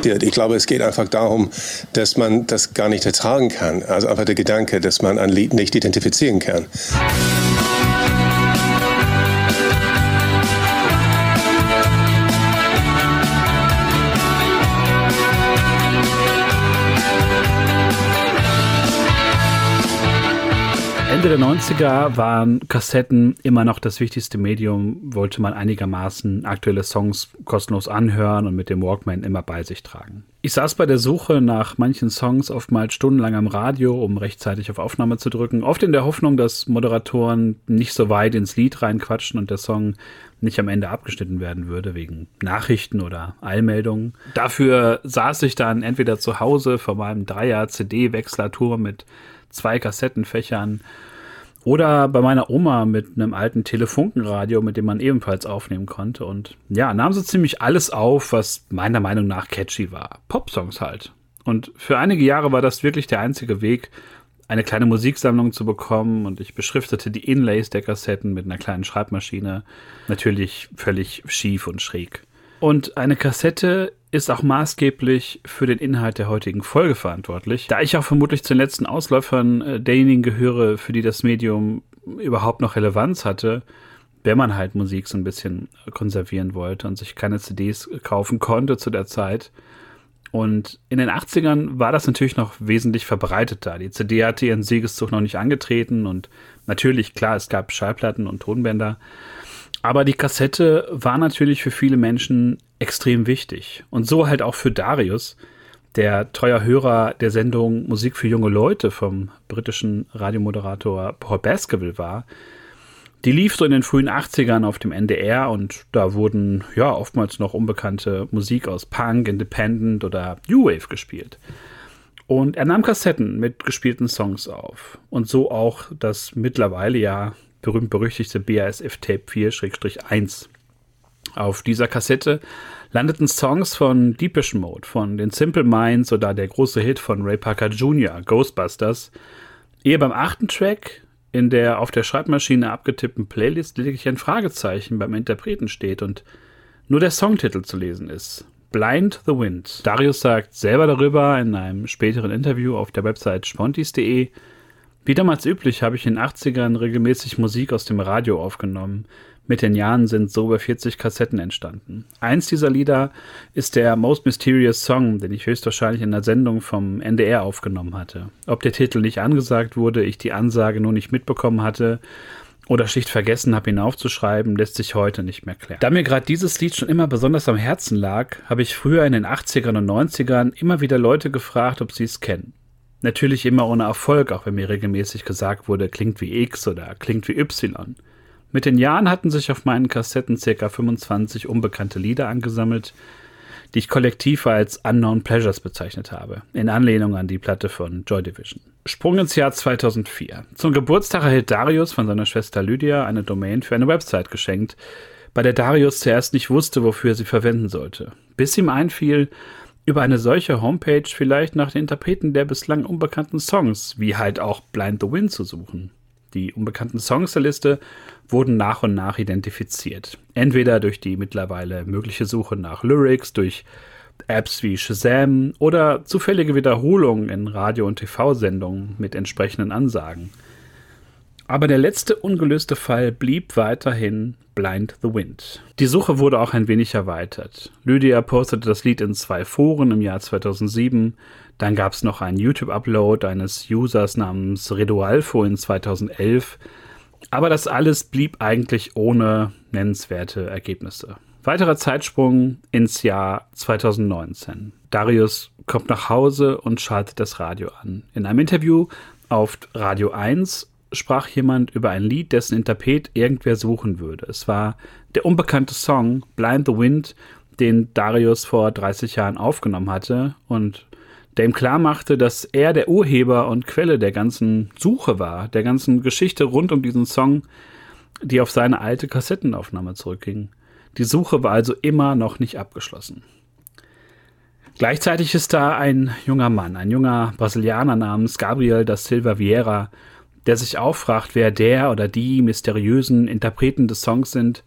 gespielt. Ich glaube, es geht einfach darum, dass man das gar nicht ertragen kann. Also einfach der Gedanke, dass man ein Lied nicht identifizieren kann. Ende der 90er waren Kassetten immer noch das wichtigste Medium, wollte man einigermaßen aktuelle Songs kostenlos anhören und mit dem Walkman immer bei sich tragen. Ich saß bei der Suche nach manchen Songs oftmals stundenlang am Radio, um rechtzeitig auf Aufnahme zu drücken, oft in der Hoffnung, dass Moderatoren nicht so weit ins Lied reinquatschen und der Song nicht am Ende abgeschnitten werden würde, wegen Nachrichten oder Eilmeldungen. Dafür saß ich dann entweder zu Hause vor meinem Dreier-CD-Wechslerturm mit zwei Kassettenfächern oder bei meiner Oma mit einem alten Telefunkenradio, mit dem man ebenfalls aufnehmen konnte. Und ja, nahm so ziemlich alles auf, was meiner Meinung nach catchy war. Popsongs halt. Und für einige Jahre war das wirklich der einzige Weg, eine kleine Musiksammlung zu bekommen. Und ich beschriftete die Inlays der Kassetten mit einer kleinen Schreibmaschine. Natürlich völlig schief und schräg. Und eine Kassette ist auch maßgeblich für den Inhalt der heutigen Folge verantwortlich, da ich auch vermutlich zu den letzten Ausläufern äh, derjenigen gehöre, für die das Medium überhaupt noch Relevanz hatte, wenn man halt Musik so ein bisschen konservieren wollte und sich keine CDs kaufen konnte zu der Zeit. Und in den 80ern war das natürlich noch wesentlich verbreiteter. Die CD hatte ihren Siegeszug noch nicht angetreten und natürlich, klar, es gab Schallplatten und Tonbänder. Aber die Kassette war natürlich für viele Menschen extrem wichtig. Und so halt auch für Darius, der treuer Hörer der Sendung Musik für junge Leute vom britischen Radiomoderator Paul Baskerville war. Die lief so in den frühen 80ern auf dem NDR und da wurden ja oftmals noch unbekannte Musik aus Punk, Independent oder New Wave gespielt. Und er nahm Kassetten mit gespielten Songs auf. Und so auch das mittlerweile ja berühmt-berüchtigte BASF Tape 4-1. Auf dieser Kassette landeten Songs von Deepish Mode, von den Simple Minds oder der große Hit von Ray Parker Jr., Ghostbusters. Ehe beim achten Track in der auf der Schreibmaschine abgetippten Playlist lediglich ein Fragezeichen beim Interpreten steht und nur der Songtitel zu lesen ist. Blind the Wind. Darius sagt selber darüber in einem späteren Interview auf der Website spontis.de, wie damals üblich habe ich in den 80ern regelmäßig Musik aus dem Radio aufgenommen. Mit den Jahren sind so über 40 Kassetten entstanden. Eins dieser Lieder ist der Most Mysterious Song, den ich höchstwahrscheinlich in der Sendung vom NDR aufgenommen hatte. Ob der Titel nicht angesagt wurde, ich die Ansage nur nicht mitbekommen hatte oder schlicht vergessen habe, ihn aufzuschreiben, lässt sich heute nicht mehr klären. Da mir gerade dieses Lied schon immer besonders am Herzen lag, habe ich früher in den 80ern und 90ern immer wieder Leute gefragt, ob sie es kennen. Natürlich immer ohne Erfolg, auch wenn mir regelmäßig gesagt wurde, klingt wie X oder klingt wie Y. Mit den Jahren hatten sich auf meinen Kassetten ca. 25 unbekannte Lieder angesammelt, die ich kollektiv als Unknown Pleasures bezeichnet habe, in Anlehnung an die Platte von Joy Division. Sprung ins Jahr 2004. Zum Geburtstag erhält Darius von seiner Schwester Lydia eine Domain für eine Website geschenkt, bei der Darius zuerst nicht wusste, wofür er sie verwenden sollte, bis ihm einfiel, über eine solche Homepage vielleicht nach den Interpreten der bislang unbekannten Songs, wie halt auch Blind the Wind zu suchen. Die unbekannten Songs der Liste wurden nach und nach identifiziert. Entweder durch die mittlerweile mögliche Suche nach Lyrics, durch Apps wie Shazam oder zufällige Wiederholungen in Radio- und TV-Sendungen mit entsprechenden Ansagen. Aber der letzte ungelöste Fall blieb weiterhin Blind the Wind. Die Suche wurde auch ein wenig erweitert. Lydia postete das Lied in zwei Foren im Jahr 2007. Dann gab es noch einen YouTube-Upload eines Users namens Redualfo in 2011. Aber das alles blieb eigentlich ohne nennenswerte Ergebnisse. Weiterer Zeitsprung ins Jahr 2019. Darius kommt nach Hause und schaltet das Radio an. In einem Interview auf Radio 1 sprach jemand über ein Lied, dessen Interpret irgendwer suchen würde. Es war der unbekannte Song Blind the Wind, den Darius vor 30 Jahren aufgenommen hatte und der ihm klar machte, dass er der Urheber und Quelle der ganzen Suche war, der ganzen Geschichte rund um diesen Song, die auf seine alte Kassettenaufnahme zurückging. Die Suche war also immer noch nicht abgeschlossen. Gleichzeitig ist da ein junger Mann, ein junger Brasilianer namens Gabriel da Silva Vieira, der sich auch fragt, wer der oder die mysteriösen Interpreten des Songs sind,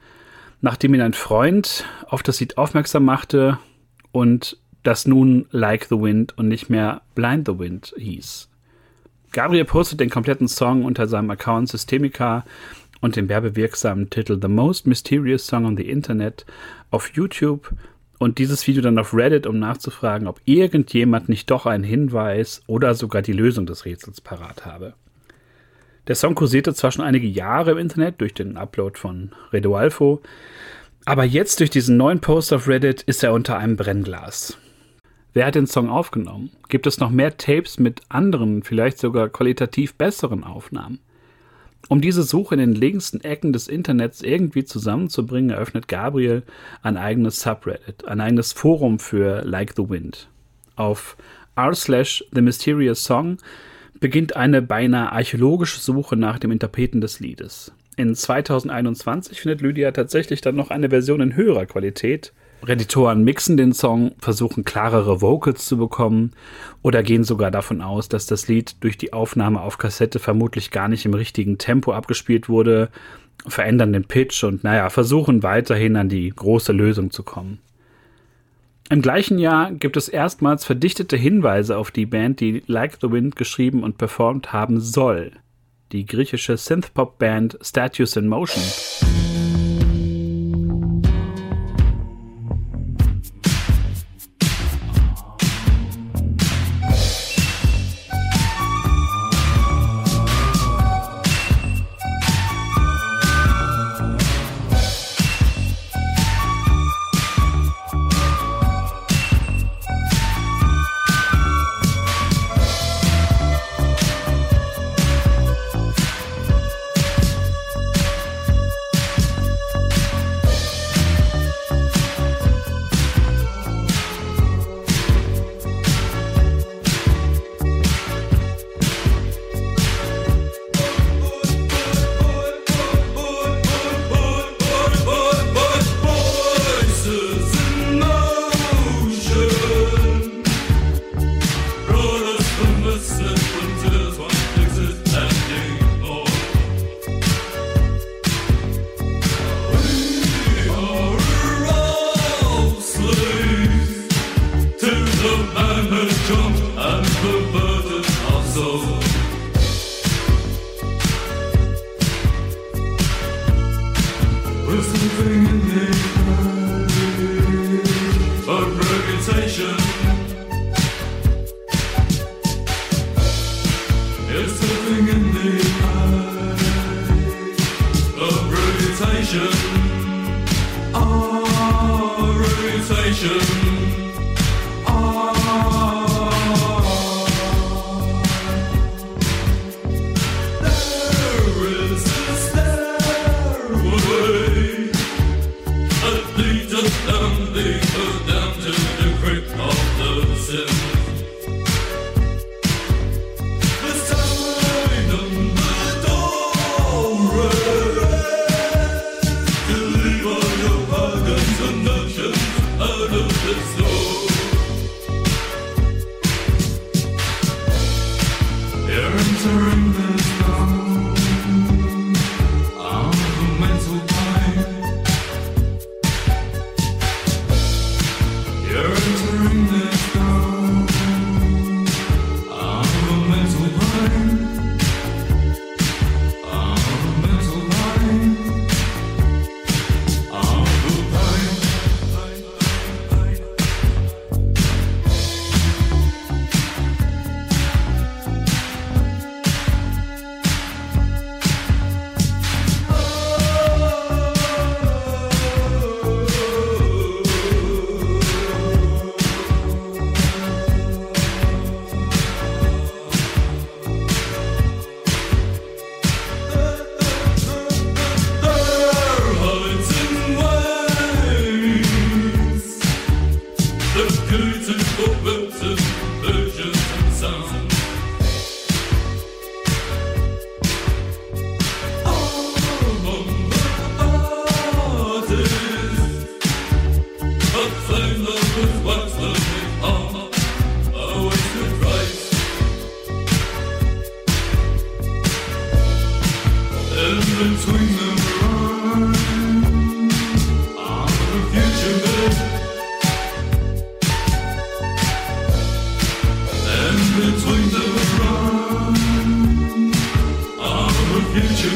nachdem ihn ein Freund auf das Lied aufmerksam machte und das nun Like the Wind und nicht mehr Blind the Wind hieß. Gabriel postet den kompletten Song unter seinem Account Systemica und dem werbewirksamen Titel The Most Mysterious Song on the Internet auf YouTube und dieses Video dann auf Reddit, um nachzufragen, ob irgendjemand nicht doch einen Hinweis oder sogar die Lösung des Rätsels parat habe. Der Song kursierte zwar schon einige Jahre im Internet durch den Upload von Redo Alfo, aber jetzt durch diesen neuen Post auf Reddit ist er unter einem Brennglas. Wer hat den Song aufgenommen? Gibt es noch mehr Tapes mit anderen, vielleicht sogar qualitativ besseren Aufnahmen? Um diese Suche in den längsten Ecken des Internets irgendwie zusammenzubringen, eröffnet Gabriel ein eigenes Subreddit, ein eigenes Forum für Like the Wind. Auf r slash The Mysterious Song beginnt eine beinahe archäologische Suche nach dem Interpreten des Liedes. In 2021 findet Lydia tatsächlich dann noch eine Version in höherer Qualität, Reditoren mixen den Song, versuchen klarere Vocals zu bekommen oder gehen sogar davon aus, dass das Lied durch die Aufnahme auf Kassette vermutlich gar nicht im richtigen Tempo abgespielt wurde, verändern den Pitch und naja, versuchen weiterhin an die große Lösung zu kommen. Im gleichen Jahr gibt es erstmals verdichtete Hinweise auf die Band, die Like the Wind geschrieben und performt haben soll. Die griechische Synthpop-Band Statues in Motion.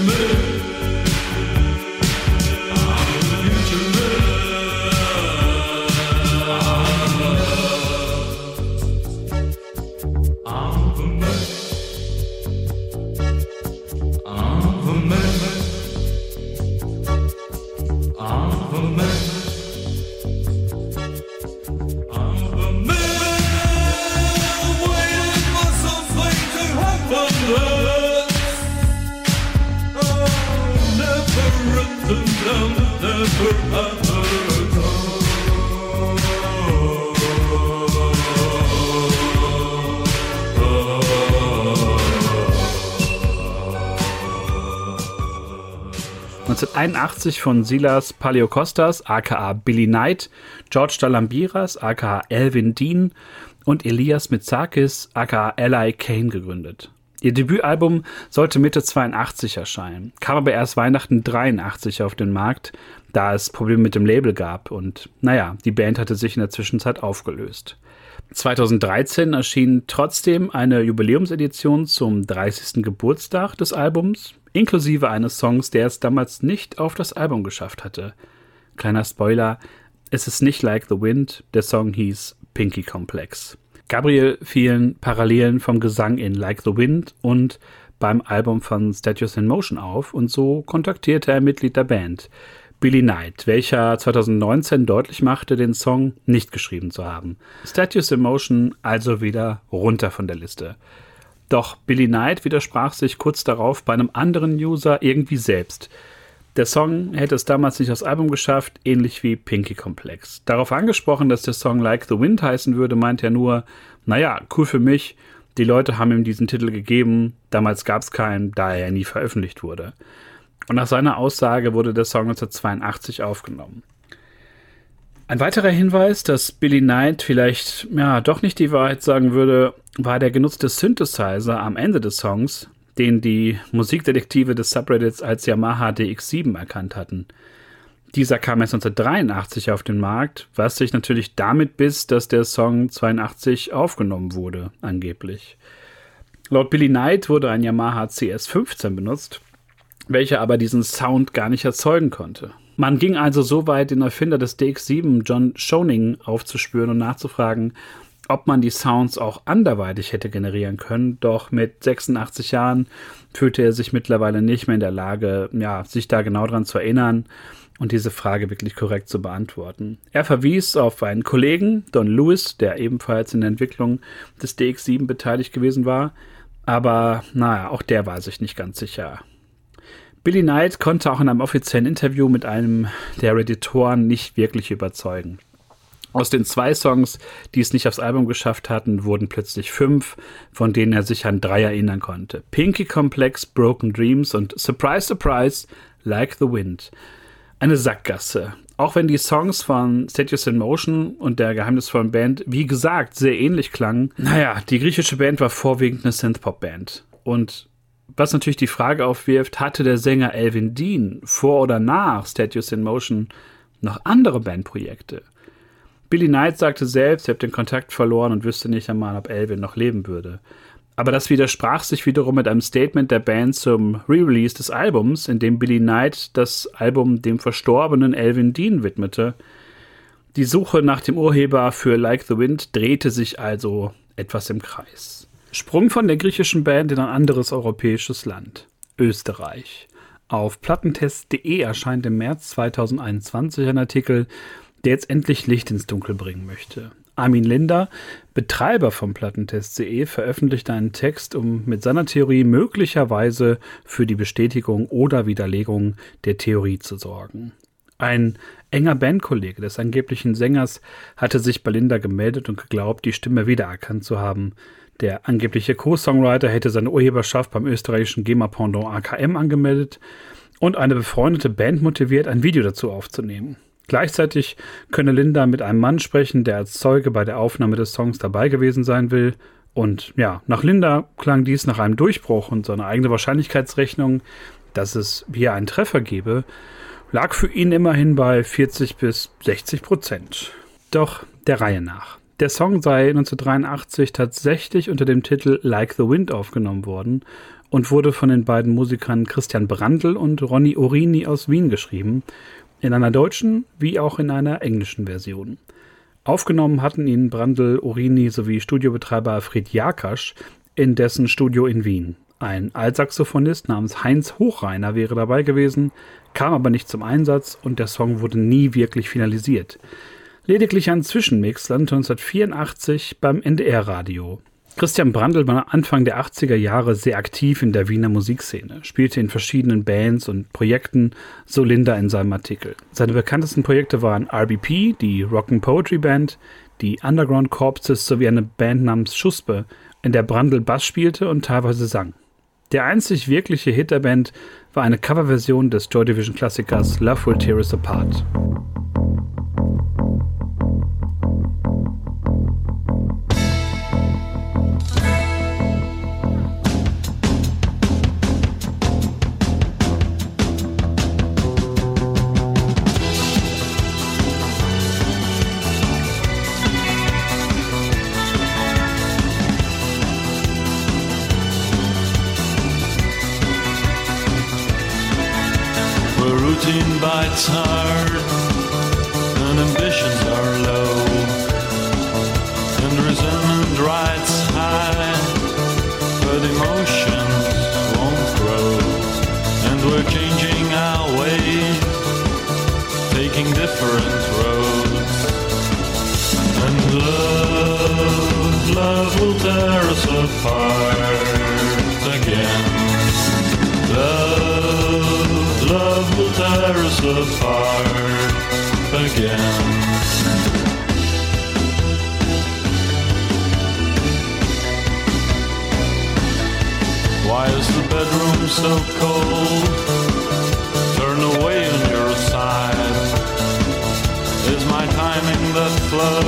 move. 1981 von Silas Paleokostas, aka Billy Knight, George Dalambiras, aka Elvin Dean und Elias Mitsakis, aka L.I. Kane gegründet. Ihr Debütalbum sollte Mitte 82 erscheinen, kam aber erst Weihnachten 83 auf den Markt, da es Probleme mit dem Label gab und naja, die Band hatte sich in der Zwischenzeit aufgelöst. 2013 erschien trotzdem eine Jubiläumsedition zum 30. Geburtstag des Albums, inklusive eines Songs, der es damals nicht auf das Album geschafft hatte. Kleiner Spoiler, es ist nicht Like the Wind, der Song hieß Pinky Complex. Gabriel fielen Parallelen vom Gesang in Like the Wind und beim Album von Statues in Motion auf und so kontaktierte er Mitglied der Band, Billy Knight, welcher 2019 deutlich machte, den Song nicht geschrieben zu haben. Statues in Motion also wieder runter von der Liste. Doch Billy Knight widersprach sich kurz darauf bei einem anderen User irgendwie selbst. Der Song hätte es damals nicht aufs Album geschafft, ähnlich wie Pinky Complex. Darauf angesprochen, dass der Song Like the Wind heißen würde, meint er nur, naja, cool für mich, die Leute haben ihm diesen Titel gegeben, damals gab es keinen, da er nie veröffentlicht wurde. Und nach seiner Aussage wurde der Song 1982 aufgenommen. Ein weiterer Hinweis, dass Billy Knight vielleicht ja doch nicht die Wahrheit sagen würde, war der genutzte Synthesizer am Ende des Songs, den die Musikdetektive des Subreddits als Yamaha DX7 erkannt hatten. Dieser kam erst 1983 auf den Markt, was sich natürlich damit biss, dass der Song 82 aufgenommen wurde, angeblich. Laut Billy Knight wurde ein Yamaha CS15 benutzt, welcher aber diesen Sound gar nicht erzeugen konnte. Man ging also so weit, den Erfinder des DX7, John Schoning, aufzuspüren und nachzufragen, ob man die Sounds auch anderweitig hätte generieren können. Doch mit 86 Jahren fühlte er sich mittlerweile nicht mehr in der Lage, ja, sich da genau dran zu erinnern und diese Frage wirklich korrekt zu beantworten. Er verwies auf einen Kollegen, Don Lewis, der ebenfalls in der Entwicklung des DX7 beteiligt gewesen war, aber naja, auch der war sich nicht ganz sicher. Billy Knight konnte auch in einem offiziellen Interview mit einem der Reditoren nicht wirklich überzeugen. Aus den zwei Songs, die es nicht aufs Album geschafft hatten, wurden plötzlich fünf, von denen er sich an drei erinnern konnte. Pinky Complex, Broken Dreams und Surprise Surprise, Like the Wind. Eine Sackgasse. Auch wenn die Songs von Statues in Motion und der geheimnisvollen Band, wie gesagt, sehr ähnlich klangen. Naja, die griechische Band war vorwiegend eine Synthpop-Band. Und was natürlich die Frage aufwirft, hatte der Sänger Elvin Dean vor oder nach Statues in Motion noch andere Bandprojekte? Billy Knight sagte selbst, er habe den Kontakt verloren und wüsste nicht einmal, ob Elvin noch leben würde. Aber das widersprach sich wiederum mit einem Statement der Band zum Re-Release des Albums, in dem Billy Knight das Album dem verstorbenen Elvin Dean widmete. Die Suche nach dem Urheber für Like the Wind drehte sich also etwas im Kreis. Sprung von der griechischen Band in ein anderes europäisches Land. Österreich. Auf plattentest.de erscheint im März 2021 ein Artikel, der jetzt endlich Licht ins Dunkel bringen möchte. Armin Linder, Betreiber von Plattentest.de, veröffentlichte einen Text, um mit seiner Theorie möglicherweise für die Bestätigung oder Widerlegung der Theorie zu sorgen. Ein enger Bandkollege des angeblichen Sängers hatte sich bei Linda gemeldet und geglaubt, die Stimme wiedererkannt zu haben. Der angebliche Co-Songwriter hätte seine Urheberschaft beim österreichischen GEMA-Pendant AKM angemeldet und eine befreundete Band motiviert, ein Video dazu aufzunehmen. Gleichzeitig könne Linda mit einem Mann sprechen, der als Zeuge bei der Aufnahme des Songs dabei gewesen sein will. Und ja, nach Linda klang dies nach einem Durchbruch und seine eigene Wahrscheinlichkeitsrechnung, dass es hier einen Treffer gebe, lag für ihn immerhin bei 40 bis 60 Prozent. Doch der Reihe nach. Der Song sei 1983 tatsächlich unter dem Titel Like the Wind aufgenommen worden und wurde von den beiden Musikern Christian Brandl und Ronny Orini aus Wien geschrieben, in einer deutschen wie auch in einer englischen Version. Aufgenommen hatten ihn Brandl, Orini sowie Studiobetreiber Fried Jakasch in dessen Studio in Wien. Ein Altsaxophonist namens Heinz Hochreiner wäre dabei gewesen, kam aber nicht zum Einsatz und der Song wurde nie wirklich finalisiert. Lediglich ein Zwischenmix landete 1984 beim NDR-Radio. Christian Brandl war Anfang der 80er Jahre sehr aktiv in der Wiener Musikszene, spielte in verschiedenen Bands und Projekten, so Linda in seinem Artikel. Seine bekanntesten Projekte waren RBP, die Rock'n Poetry Band, die Underground Corpses sowie eine Band namens Schuspe, in der Brandl Bass spielte und teilweise sang. Der einzig wirkliche Hit der Band war eine Coverversion des Joy Division Klassikers Love Will Tear Us Apart. Tear us again. Why is the bedroom so cold? Turn away on your side. Is my timing that flow?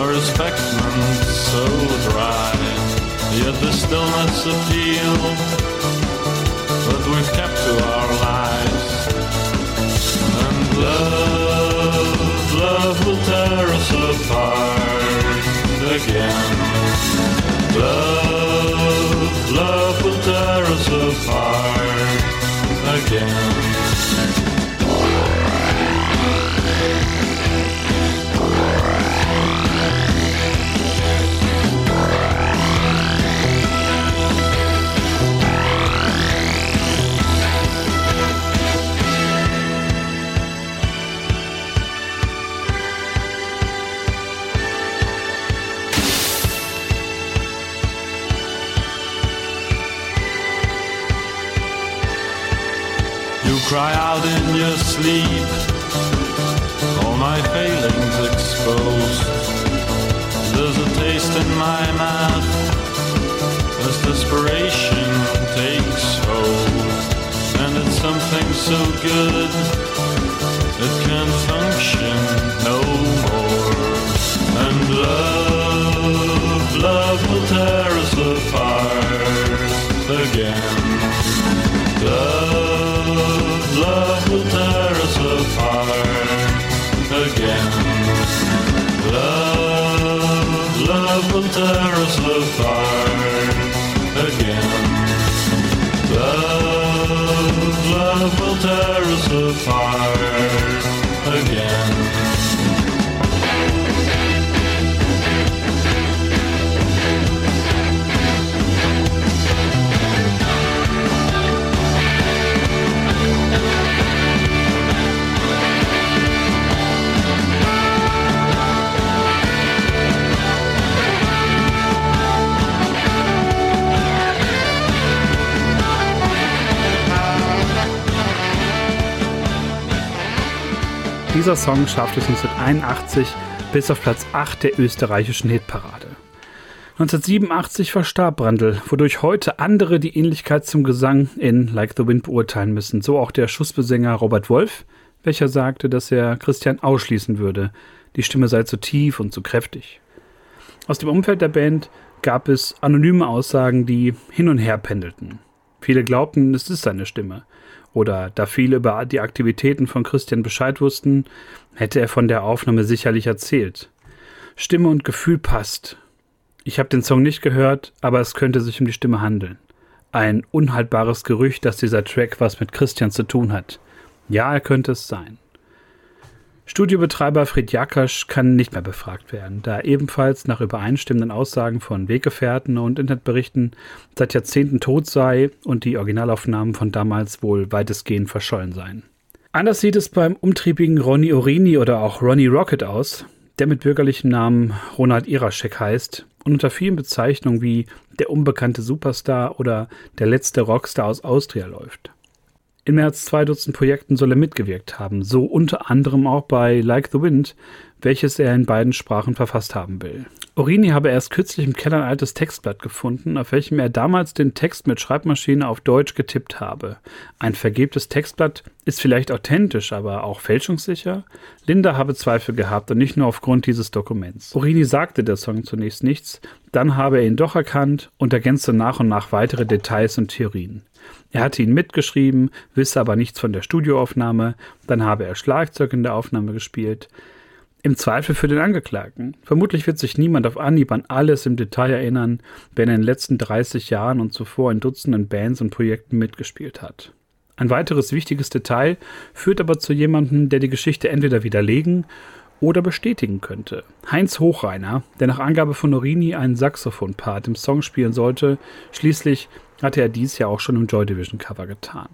Or is Beckman so dry? Yet the stillness appeals that we've kept to our lives. Love, love will tear us apart again. Love, love will tear us apart again. Out in your sleep. All my failings exposed. There's a taste in my mouth as desperation takes hold. And it's something so good it can't function no more. And love, love will tear us apart again. Love will tear us apart again. Love, love will tear us apart Dieser Song schaffte es 1981 bis auf Platz 8 der österreichischen Hitparade. 1987 verstarb Brandl, wodurch heute andere die Ähnlichkeit zum Gesang in Like the Wind beurteilen müssen. So auch der Schussbesänger Robert Wolf, welcher sagte, dass er Christian ausschließen würde. Die Stimme sei zu tief und zu kräftig. Aus dem Umfeld der Band gab es anonyme Aussagen, die hin und her pendelten. Viele glaubten, es ist seine Stimme. Oder da viele über die Aktivitäten von Christian Bescheid wussten, hätte er von der Aufnahme sicherlich erzählt. Stimme und Gefühl passt. Ich habe den Song nicht gehört, aber es könnte sich um die Stimme handeln. Ein unhaltbares Gerücht, dass dieser Track was mit Christian zu tun hat. Ja, er könnte es sein. Studiobetreiber Fred Jakasch kann nicht mehr befragt werden, da er ebenfalls nach übereinstimmenden Aussagen von Weggefährten und Internetberichten seit Jahrzehnten tot sei und die Originalaufnahmen von damals wohl weitestgehend verschollen seien. Anders sieht es beim umtriebigen Ronny Orini oder auch Ronny Rocket aus, der mit bürgerlichem Namen Ronald Iraschek heißt und unter vielen Bezeichnungen wie der unbekannte Superstar oder der letzte Rockstar aus Austria läuft. In mehr als zwei Dutzend Projekten soll er mitgewirkt haben, so unter anderem auch bei Like the Wind, welches er in beiden Sprachen verfasst haben will. Orini habe erst kürzlich im Keller ein altes Textblatt gefunden, auf welchem er damals den Text mit Schreibmaschine auf Deutsch getippt habe. Ein vergebtes Textblatt ist vielleicht authentisch, aber auch fälschungssicher? Linda habe Zweifel gehabt und nicht nur aufgrund dieses Dokuments. Orini sagte der Song zunächst nichts, dann habe er ihn doch erkannt und ergänzte nach und nach weitere Details und Theorien. Er hatte ihn mitgeschrieben, wisse aber nichts von der Studioaufnahme, dann habe er Schlagzeug in der Aufnahme gespielt. Im Zweifel für den Angeklagten. Vermutlich wird sich niemand auf Anhieb an alles im Detail erinnern, wenn er in den letzten 30 Jahren und zuvor in Dutzenden Bands und Projekten mitgespielt hat. Ein weiteres wichtiges Detail führt aber zu jemandem, der die Geschichte entweder widerlegen oder bestätigen könnte. Heinz Hochreiner, der nach Angabe von Norini einen Saxophonpart im Song spielen sollte, schließlich hatte er dies ja auch schon im Joy Division Cover getan.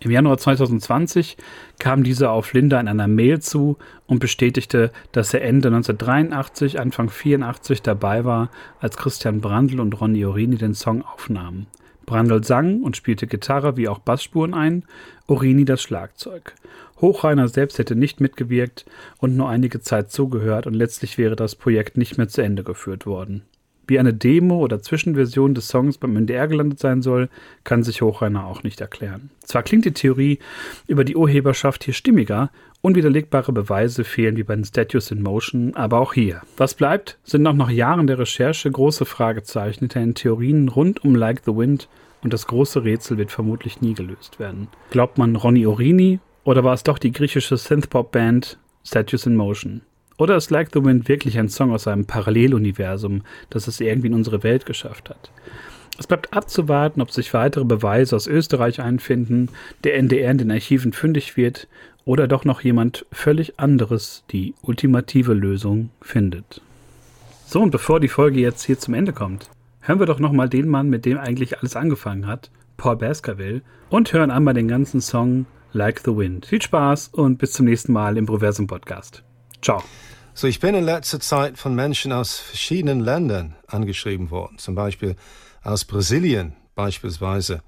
Im Januar 2020 kam dieser auf Linda in einer Mail zu und bestätigte, dass er Ende 1983, Anfang 84 dabei war, als Christian Brandl und Ronny Orini den Song aufnahmen. Brandl sang und spielte Gitarre wie auch Bassspuren ein, Orini das Schlagzeug. Hochreiner selbst hätte nicht mitgewirkt und nur einige Zeit zugehört und letztlich wäre das Projekt nicht mehr zu Ende geführt worden. Wie eine Demo oder Zwischenversion des Songs beim NDR gelandet sein soll, kann sich Hochreiner auch nicht erklären. Zwar klingt die Theorie über die Urheberschaft hier stimmiger, unwiderlegbare Beweise fehlen wie bei den Statues in Motion, aber auch hier. Was bleibt, sind noch nach Jahren der Recherche große Fragezeichen hinter den Theorien rund um Like the Wind und das große Rätsel wird vermutlich nie gelöst werden. Glaubt man Ronny Orini oder war es doch die griechische Synthpop-Band Statues in Motion? Oder ist Like the Wind wirklich ein Song aus einem Paralleluniversum, das es irgendwie in unsere Welt geschafft hat? Es bleibt abzuwarten, ob sich weitere Beweise aus Österreich einfinden, der NDR in den Archiven fündig wird oder doch noch jemand völlig anderes die ultimative Lösung findet. So, und bevor die Folge jetzt hier zum Ende kommt, hören wir doch nochmal den Mann, mit dem eigentlich alles angefangen hat, Paul Baskerville, und hören einmal den ganzen Song Like the Wind. Viel Spaß und bis zum nächsten Mal im Proversum Podcast. Ciao. So, ich bin in letzter Zeit von Menschen aus verschiedenen Ländern angeschrieben worden, zum Beispiel aus Brasilien beispielsweise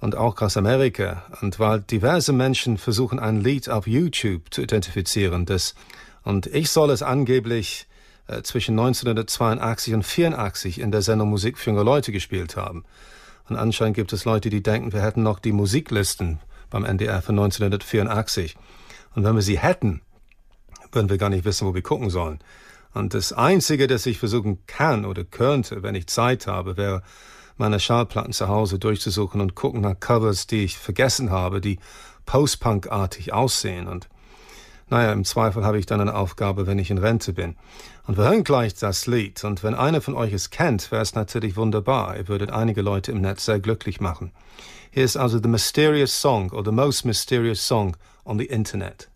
und auch aus Amerika. Und weil diverse Menschen versuchen, ein Lied auf YouTube zu identifizieren, das, und ich soll es angeblich äh, zwischen 1982 und 84 in der Sendung Musik für junge Leute gespielt haben. Und anscheinend gibt es Leute, die denken, wir hätten noch die Musiklisten beim NDR von 1984. Und wenn wir sie hätten, würden wir gar nicht wissen, wo wir gucken sollen. Und das Einzige, das ich versuchen kann oder könnte, wenn ich Zeit habe, wäre, meine Schallplatten zu Hause durchzusuchen und gucken nach Covers, die ich vergessen habe, die Post-Punk-artig aussehen. Und naja, im Zweifel habe ich dann eine Aufgabe, wenn ich in Rente bin. Und wir hören gleich das Lied. Und wenn einer von euch es kennt, wäre es natürlich wunderbar. Ihr würdet einige Leute im Netz sehr glücklich machen. Hier ist also The Mysterious Song or The Most Mysterious Song on the Internet.